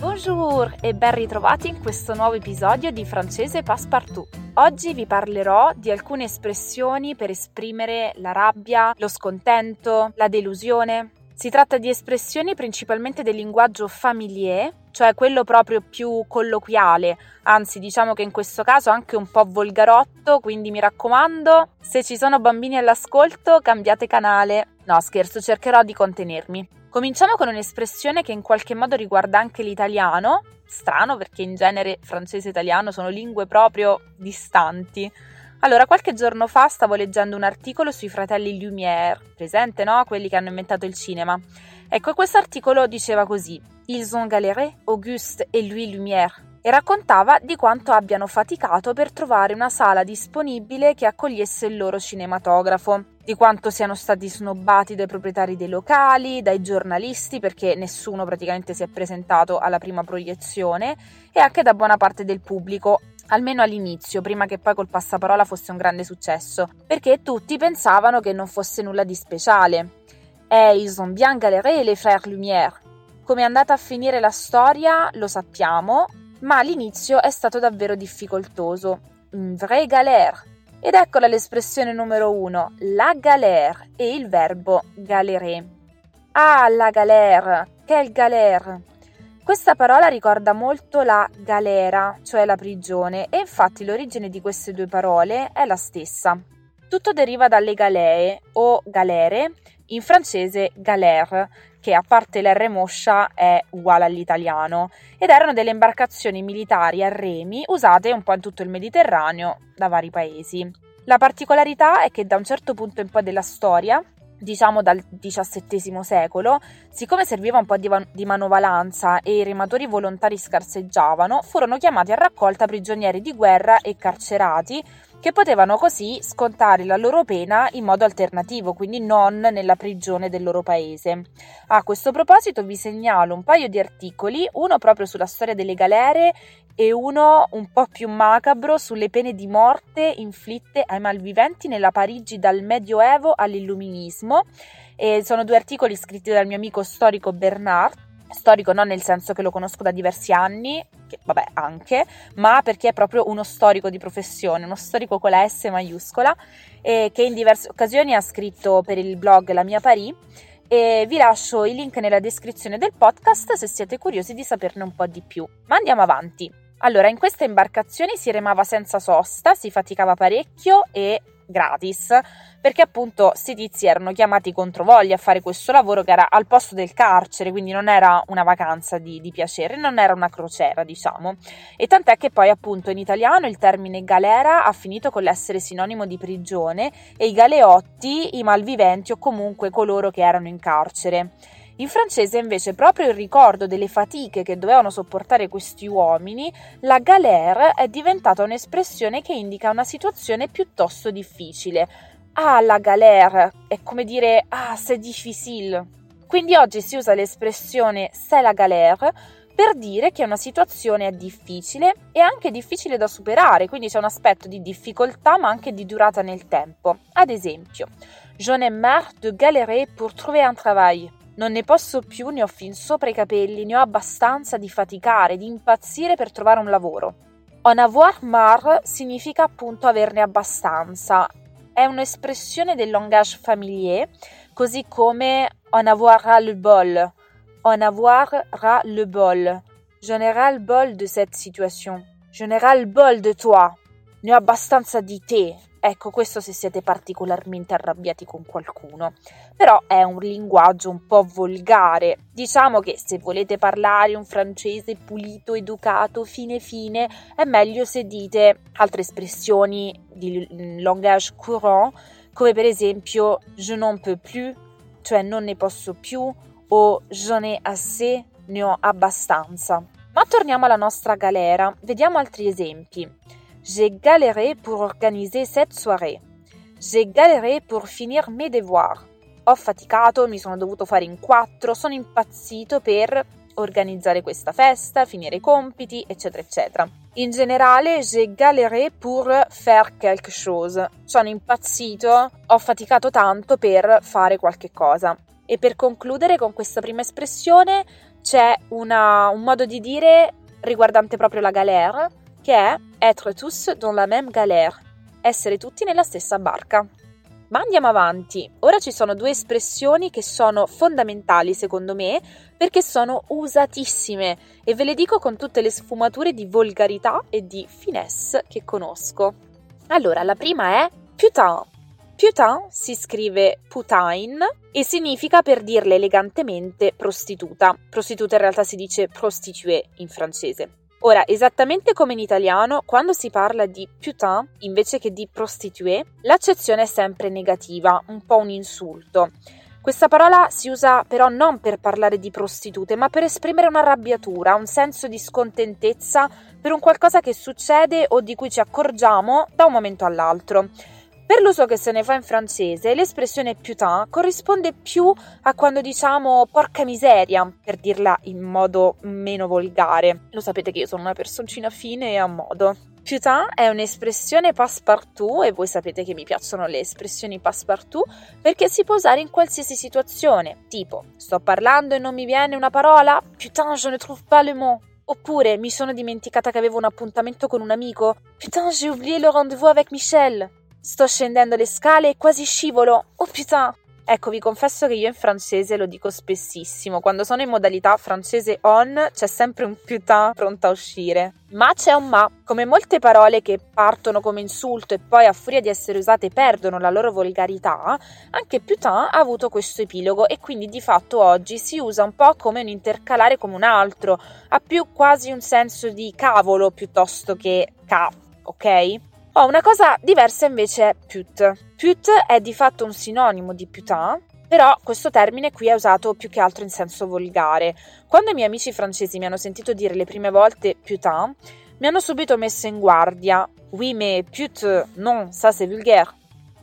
Bonjour e ben ritrovati in questo nuovo episodio di Francese Passepartout. Oggi vi parlerò di alcune espressioni per esprimere la rabbia, lo scontento, la delusione. Si tratta di espressioni principalmente del linguaggio familier, cioè quello proprio più colloquiale, anzi diciamo che in questo caso anche un po' volgarotto, quindi mi raccomando, se ci sono bambini all'ascolto cambiate canale. No, scherzo, cercherò di contenermi. Cominciamo con un'espressione che in qualche modo riguarda anche l'italiano, strano perché in genere francese e italiano sono lingue proprio distanti. Allora, qualche giorno fa stavo leggendo un articolo sui fratelli Lumière, presente, no? Quelli che hanno inventato il cinema. Ecco, questo articolo diceva così: Ils ont galéré, Auguste et lui Lumière. E raccontava di quanto abbiano faticato per trovare una sala disponibile che accogliesse il loro cinematografo, di quanto siano stati snobbati dai proprietari dei locali, dai giornalisti, perché nessuno praticamente si è presentato alla prima proiezione, e anche da buona parte del pubblico, almeno all'inizio, prima che poi col passaparola fosse un grande successo, perché tutti pensavano che non fosse nulla di speciale. E ils ont bien galéré les frères Lumière. Come è andata a finire la storia lo sappiamo, ma l'inizio è stato davvero difficoltoso. Un vrai galère. Ed eccola l'espressione numero uno, la galère e il verbo galérer. Ah, la galère, quel galère! Questa parola ricorda molto la galera, cioè la prigione, e infatti l'origine di queste due parole è la stessa. Tutto deriva dalle galee o galere, in francese galère, che a parte l'R moscia è uguale all'italiano, ed erano delle imbarcazioni militari a remi usate un po' in tutto il Mediterraneo da vari paesi. La particolarità è che da un certo punto in poi della storia diciamo dal XVII secolo, siccome serviva un po' di, van- di, manovalanza e i rematori volontari scarseggiavano, furono chiamati a raccolta prigionieri di guerra e carcerati che potevano così scontare la loro pena in modo alternativo, quindi non nella prigione del loro paese. A questo proposito vi segnalo un paio di articoli, uno proprio sulla storia delle galere e uno un po' più macabro sulle pene di morte inflitte ai malviventi nella Parigi dal Medioevo all'Illuminismo. E sono due articoli scritti dal mio amico storico Bernard storico non nel senso che lo conosco da diversi anni, che vabbè anche, ma perché è proprio uno storico di professione, uno storico con la S maiuscola, e che in diverse occasioni ha scritto per il blog La mia Paris e vi lascio i link nella descrizione del podcast se siete curiosi di saperne un po' di più. Ma andiamo avanti. Allora, in queste imbarcazioni si remava senza sosta, si faticava parecchio e gratis, perché appunto questi tizi erano chiamati controvoglia a fare questo lavoro che era al posto del carcere, quindi non era una vacanza di, di piacere, non era una crociera, diciamo. E tant'è che poi appunto in italiano il termine galera ha finito con l'essere sinonimo di prigione e i galeotti, i malviventi o comunque coloro che erano in carcere. In francese invece proprio il ricordo delle fatiche che dovevano sopportare questi uomini, la galère è diventata un'espressione che indica una situazione piuttosto difficile. Ah, la galère è come dire ah, c'est difficile. Quindi oggi si usa l'espressione c'est la galère per dire che una situazione è difficile e anche difficile da superare, quindi c'è un aspetto di difficoltà ma anche di durata nel tempo. Ad esempio, j'en ai marre de galérer pour trouver un travail. Non ne posso più, ne ho fin sopra i capelli, ne ho abbastanza di faticare, di impazzire per trovare un lavoro. En avoir marre significa appunto averne abbastanza. È un'espressione del langage familier, così come en avoir ras le bol. En avoir ras le bol. Je n'ai ras le bol de cette situation. Je n'ai ras le bol de toi. Ne ho abbastanza di te. Ecco, questo se siete particolarmente arrabbiati con qualcuno. Però è un linguaggio un po' volgare. Diciamo che se volete parlare un francese pulito, educato, fine fine, è meglio se dite altre espressioni di langage courant, come per esempio je n'en peux plus, cioè non ne posso più, o j'en ai assez, ne ho abbastanza. Ma torniamo alla nostra galera, vediamo altri esempi. J'ai galéré pour organiser cette soirée. J'ai galéré pour finir mes devoirs. Ho faticato, mi sono dovuto fare in quattro, sono impazzito per organizzare questa festa, finire i compiti, eccetera, eccetera. In generale, j'ai galéré pour faire quelque chose. Sono impazzito, ho faticato tanto per fare qualche cosa. E per concludere con questa prima espressione c'è una, un modo di dire riguardante proprio la galère, che è être tous dans la même galère, essere tutti nella stessa barca. Ma andiamo avanti. Ora ci sono due espressioni che sono fondamentali secondo me perché sono usatissime e ve le dico con tutte le sfumature di volgarità e di finesse che conosco. Allora, la prima è putain. Putain si scrive putain e significa, per dirle elegantemente, prostituta. Prostituta in realtà si dice prostituée in francese. Ora, esattamente come in italiano, quando si parla di putain invece che di prostituée, l'accezione è sempre negativa, un po' un insulto. Questa parola si usa però non per parlare di prostitute, ma per esprimere un'arrabbiatura, un senso di scontentezza per un qualcosa che succede o di cui ci accorgiamo da un momento all'altro. Per l'uso che se ne fa in francese, l'espressione putain corrisponde più a quando diciamo porca miseria, per dirla in modo meno volgare. Lo sapete che io sono una personcina fine e a modo. Putain è un'espressione passepartout e voi sapete che mi piacciono le espressioni passepartout perché si può usare in qualsiasi situazione, tipo sto parlando e non mi viene una parola, putain je ne trouve pas le mot. Oppure mi sono dimenticata che avevo un appuntamento con un amico, putain j'ai oublié le rendez-vous avec Michel. Sto scendendo le scale e quasi scivolo. Oh putain! Ecco, vi confesso che io in francese lo dico spessissimo. Quando sono in modalità francese on c'è sempre un putain pronto a uscire. Ma c'è un ma. Come molte parole che partono come insulto e poi a furia di essere usate perdono la loro volgarità, anche putain ha avuto questo epilogo e quindi di fatto oggi si usa un po' come un intercalare come un altro. Ha più quasi un senso di cavolo piuttosto che ca, ok? Oh, una cosa diversa invece è pute. Pute è di fatto un sinonimo di putain, però questo termine qui è usato più che altro in senso volgare. Quando i miei amici francesi mi hanno sentito dire le prime volte putain, mi hanno subito messo in guardia. Oui, mais pute, non, ça c'est vulgaire.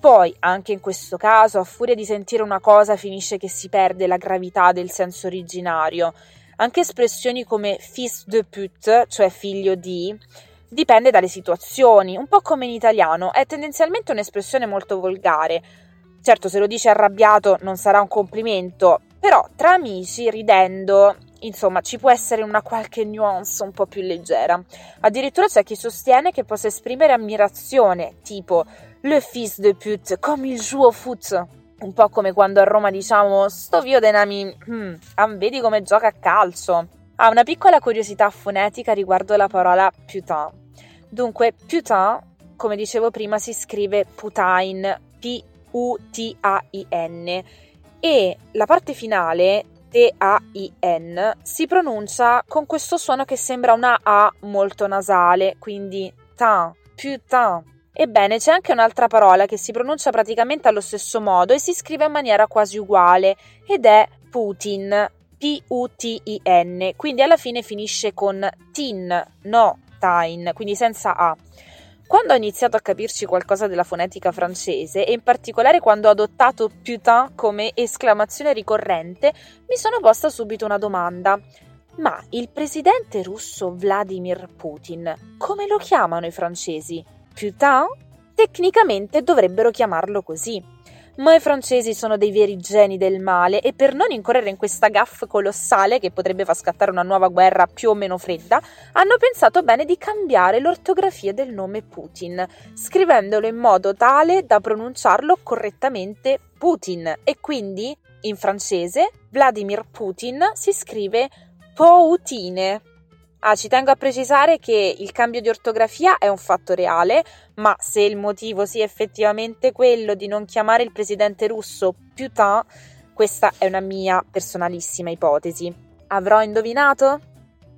Poi, anche in questo caso, a furia di sentire una cosa finisce che si perde la gravità del senso originario. Anche espressioni come fils de pute, cioè figlio di, dipende dalle situazioni, un po' come in italiano, è tendenzialmente un'espressione molto volgare. Certo, se lo dici arrabbiato non sarà un complimento, però tra amici, ridendo, insomma, ci può essere una qualche nuance un po' più leggera. Addirittura c'è chi sostiene che possa esprimere ammirazione, tipo le fils de pute, come il au foot. Un po' come quando a Roma diciamo sto vio denami, hmm, vedi come gioca a calcio. Ha una piccola curiosità fonetica riguardo la parola putain. Dunque, putain, come dicevo prima, si scrive putain, P-U-T-A-I-N, e la parte finale, T-A-I-N, si pronuncia con questo suono che sembra una A molto nasale, quindi tin, putain. Ebbene, c'è anche un'altra parola che si pronuncia praticamente allo stesso modo e si scrive in maniera quasi uguale, ed è Putin, P-U-T-I-N, quindi alla fine finisce con tin, no, Stein, quindi senza A. Quando ho iniziato a capirci qualcosa della fonetica francese, e in particolare quando ho adottato putain come esclamazione ricorrente, mi sono posta subito una domanda. Ma il presidente russo Vladimir Putin, come lo chiamano i francesi? Putain? Tecnicamente dovrebbero chiamarlo così ma i francesi sono dei veri geni del male e per non incorrere in questa gaffa colossale che potrebbe far scattare una nuova guerra più o meno fredda, hanno pensato bene di cambiare l'ortografia del nome Putin, scrivendolo in modo tale da pronunciarlo correttamente Putin e quindi in francese Vladimir Putin si scrive Poutine. Ah, ci tengo a precisare che il cambio di ortografia è un fatto reale, ma se il motivo sia effettivamente quello di non chiamare il presidente russo Putin, questa è una mia personalissima ipotesi. Avrò indovinato?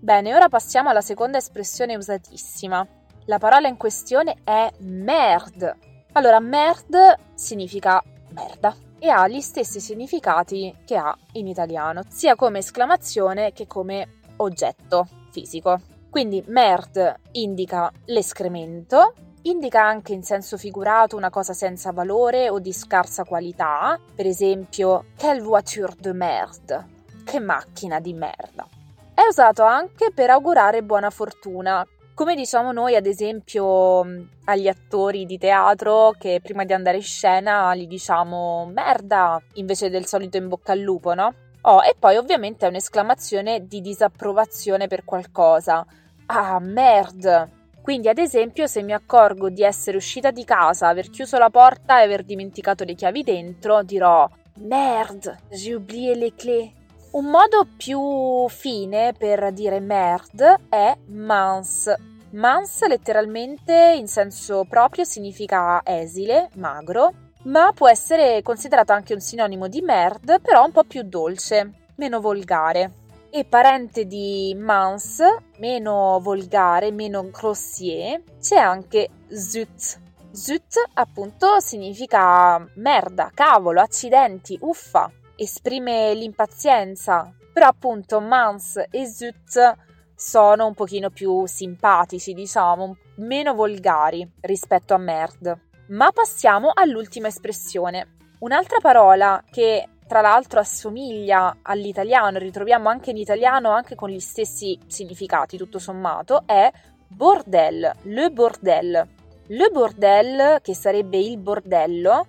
Bene, ora passiamo alla seconda espressione usatissima. La parola in questione è merde. Allora, merde significa merda e ha gli stessi significati che ha in italiano, sia come esclamazione che come oggetto fisico. Quindi merde indica l'escremento, indica anche in senso figurato una cosa senza valore o di scarsa qualità, per esempio quelle voiture de merde, che macchina di merda. È usato anche per augurare buona fortuna, Come diciamo noi, ad esempio, agli attori di teatro che prima di andare in scena gli diciamo merda invece del solito in bocca al lupo, no? Oh, e poi ovviamente è un'esclamazione di disapprovazione per qualcosa. Ah, merde! Quindi, ad esempio, se mi accorgo di essere uscita di casa, aver chiuso la porta e aver dimenticato le chiavi dentro, dirò Merde, j'ai oublié les clés. Un modo più fine per dire merde è mince. Mince letteralmente in senso proprio significa esile, magro, ma può essere considerato anche un sinonimo di merde, però un po' più dolce, meno volgare. E parente di mince, meno volgare, meno grossier, c'è anche zut. Zut appunto significa merda, cavolo, accidenti, uffa esprime l'impazienza, però appunto Mans e Zut sono un pochino più simpatici, diciamo, meno volgari rispetto a Merd. Ma passiamo all'ultima espressione. Un'altra parola che tra l'altro assomiglia all'italiano, ritroviamo anche in italiano anche con gli stessi significati tutto sommato, è bordel, le bordel. Le bordel, che sarebbe il bordello,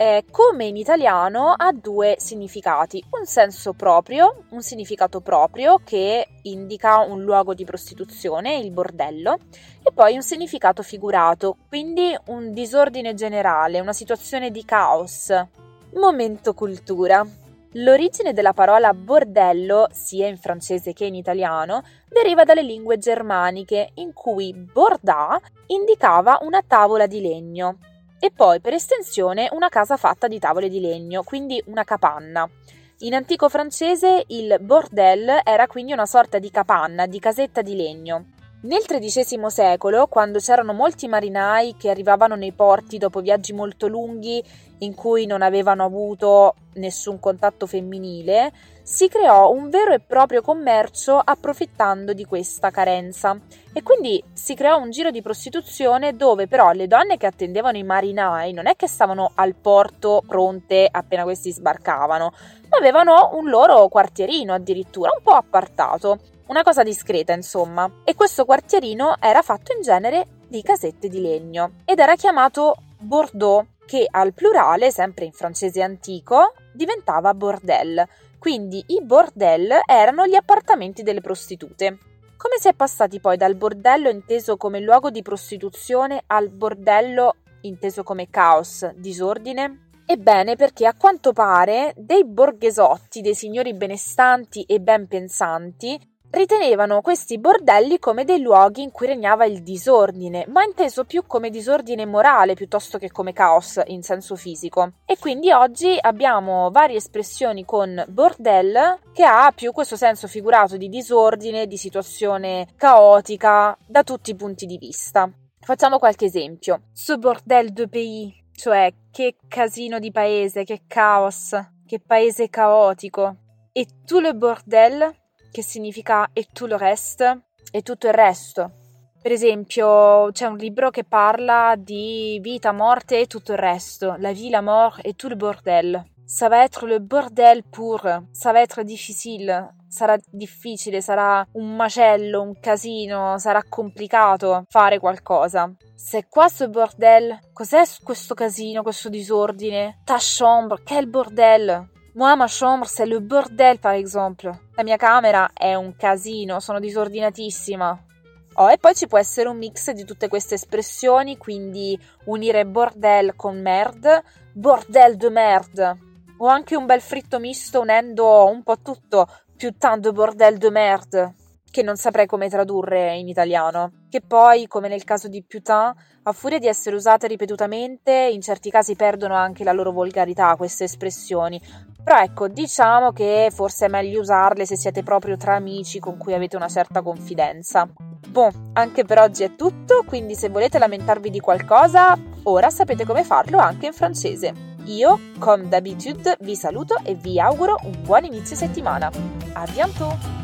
eh, come in italiano ha due significati, un senso proprio, un significato proprio che indica un luogo di prostituzione, il bordello, e poi un significato figurato, quindi un disordine generale, una situazione di caos. Momento cultura. L'origine della parola bordello, sia in francese che in italiano, deriva dalle lingue germaniche, in cui borda indicava una tavola di legno e poi per estensione una casa fatta di tavole di legno, quindi una capanna. In antico francese il bordel era quindi una sorta di capanna, di casetta di legno. Nel XIII secolo, quando c'erano molti marinai che arrivavano nei porti dopo viaggi molto lunghi in cui non avevano avuto nessun contatto femminile, si creò un vero e proprio commercio approfittando di questa carenza e quindi si creò un giro di prostituzione dove però le donne che attendevano i marinai non è che stavano al porto pronte appena questi sbarcavano, ma avevano un loro quartierino addirittura un po' appartato una cosa discreta, insomma. E questo quartierino era fatto in genere di casette di legno ed era chiamato Bordeaux, che al plurale, sempre in francese antico, diventava bordel. Quindi i bordel erano gli appartamenti delle prostitute. Come si è passati poi dal bordello inteso come luogo di prostituzione al bordello inteso come caos, disordine? Ebbene, perché a quanto pare dei borghesotti, dei signori benestanti e ben pensanti, Ritenevano questi bordelli come dei luoghi in cui regnava il disordine, ma inteso più come disordine morale piuttosto che come caos in senso fisico. E quindi oggi abbiamo varie espressioni con bordel che ha più questo senso figurato di disordine, di situazione caotica da tutti i punti di vista. Facciamo qualche esempio. Ce bordel de pays, cioè che casino di paese, che caos, che paese caotico. E tout le bordel che significa e tout le reste e tutto il resto. Per esempio, c'è un libro che parla di vita, morte e tutto il resto, la vie, la mort et tout le bordel. Ça va être le bordel pur, ça va être difficile, sarà difficile, sarà un macello, un casino, sarà complicato fare qualcosa. C'est quoi ce bordel? Cos'è questo casino, questo disordine? Ta chambre, quel bordel! Moi, ma chambre, c'est le bordel, par exemple. La mia camera è un casino, sono disordinatissima. Oh, e poi ci può essere un mix di tutte queste espressioni, quindi unire bordel con merde, bordel de merde, o anche un bel fritto misto unendo un po' tutto, putain de bordel de merde, che non saprei come tradurre in italiano, che poi, come nel caso di putain, a furia di essere usate ripetutamente, in certi casi perdono anche la loro volgarità queste espressioni, però ecco, diciamo che forse è meglio usarle se siete proprio tra amici con cui avete una certa confidenza. Bon, anche per oggi è tutto, quindi se volete lamentarvi di qualcosa, ora sapete come farlo anche in francese. Io, comme d'habitude, vi saluto e vi auguro un buon inizio settimana. A bientôt!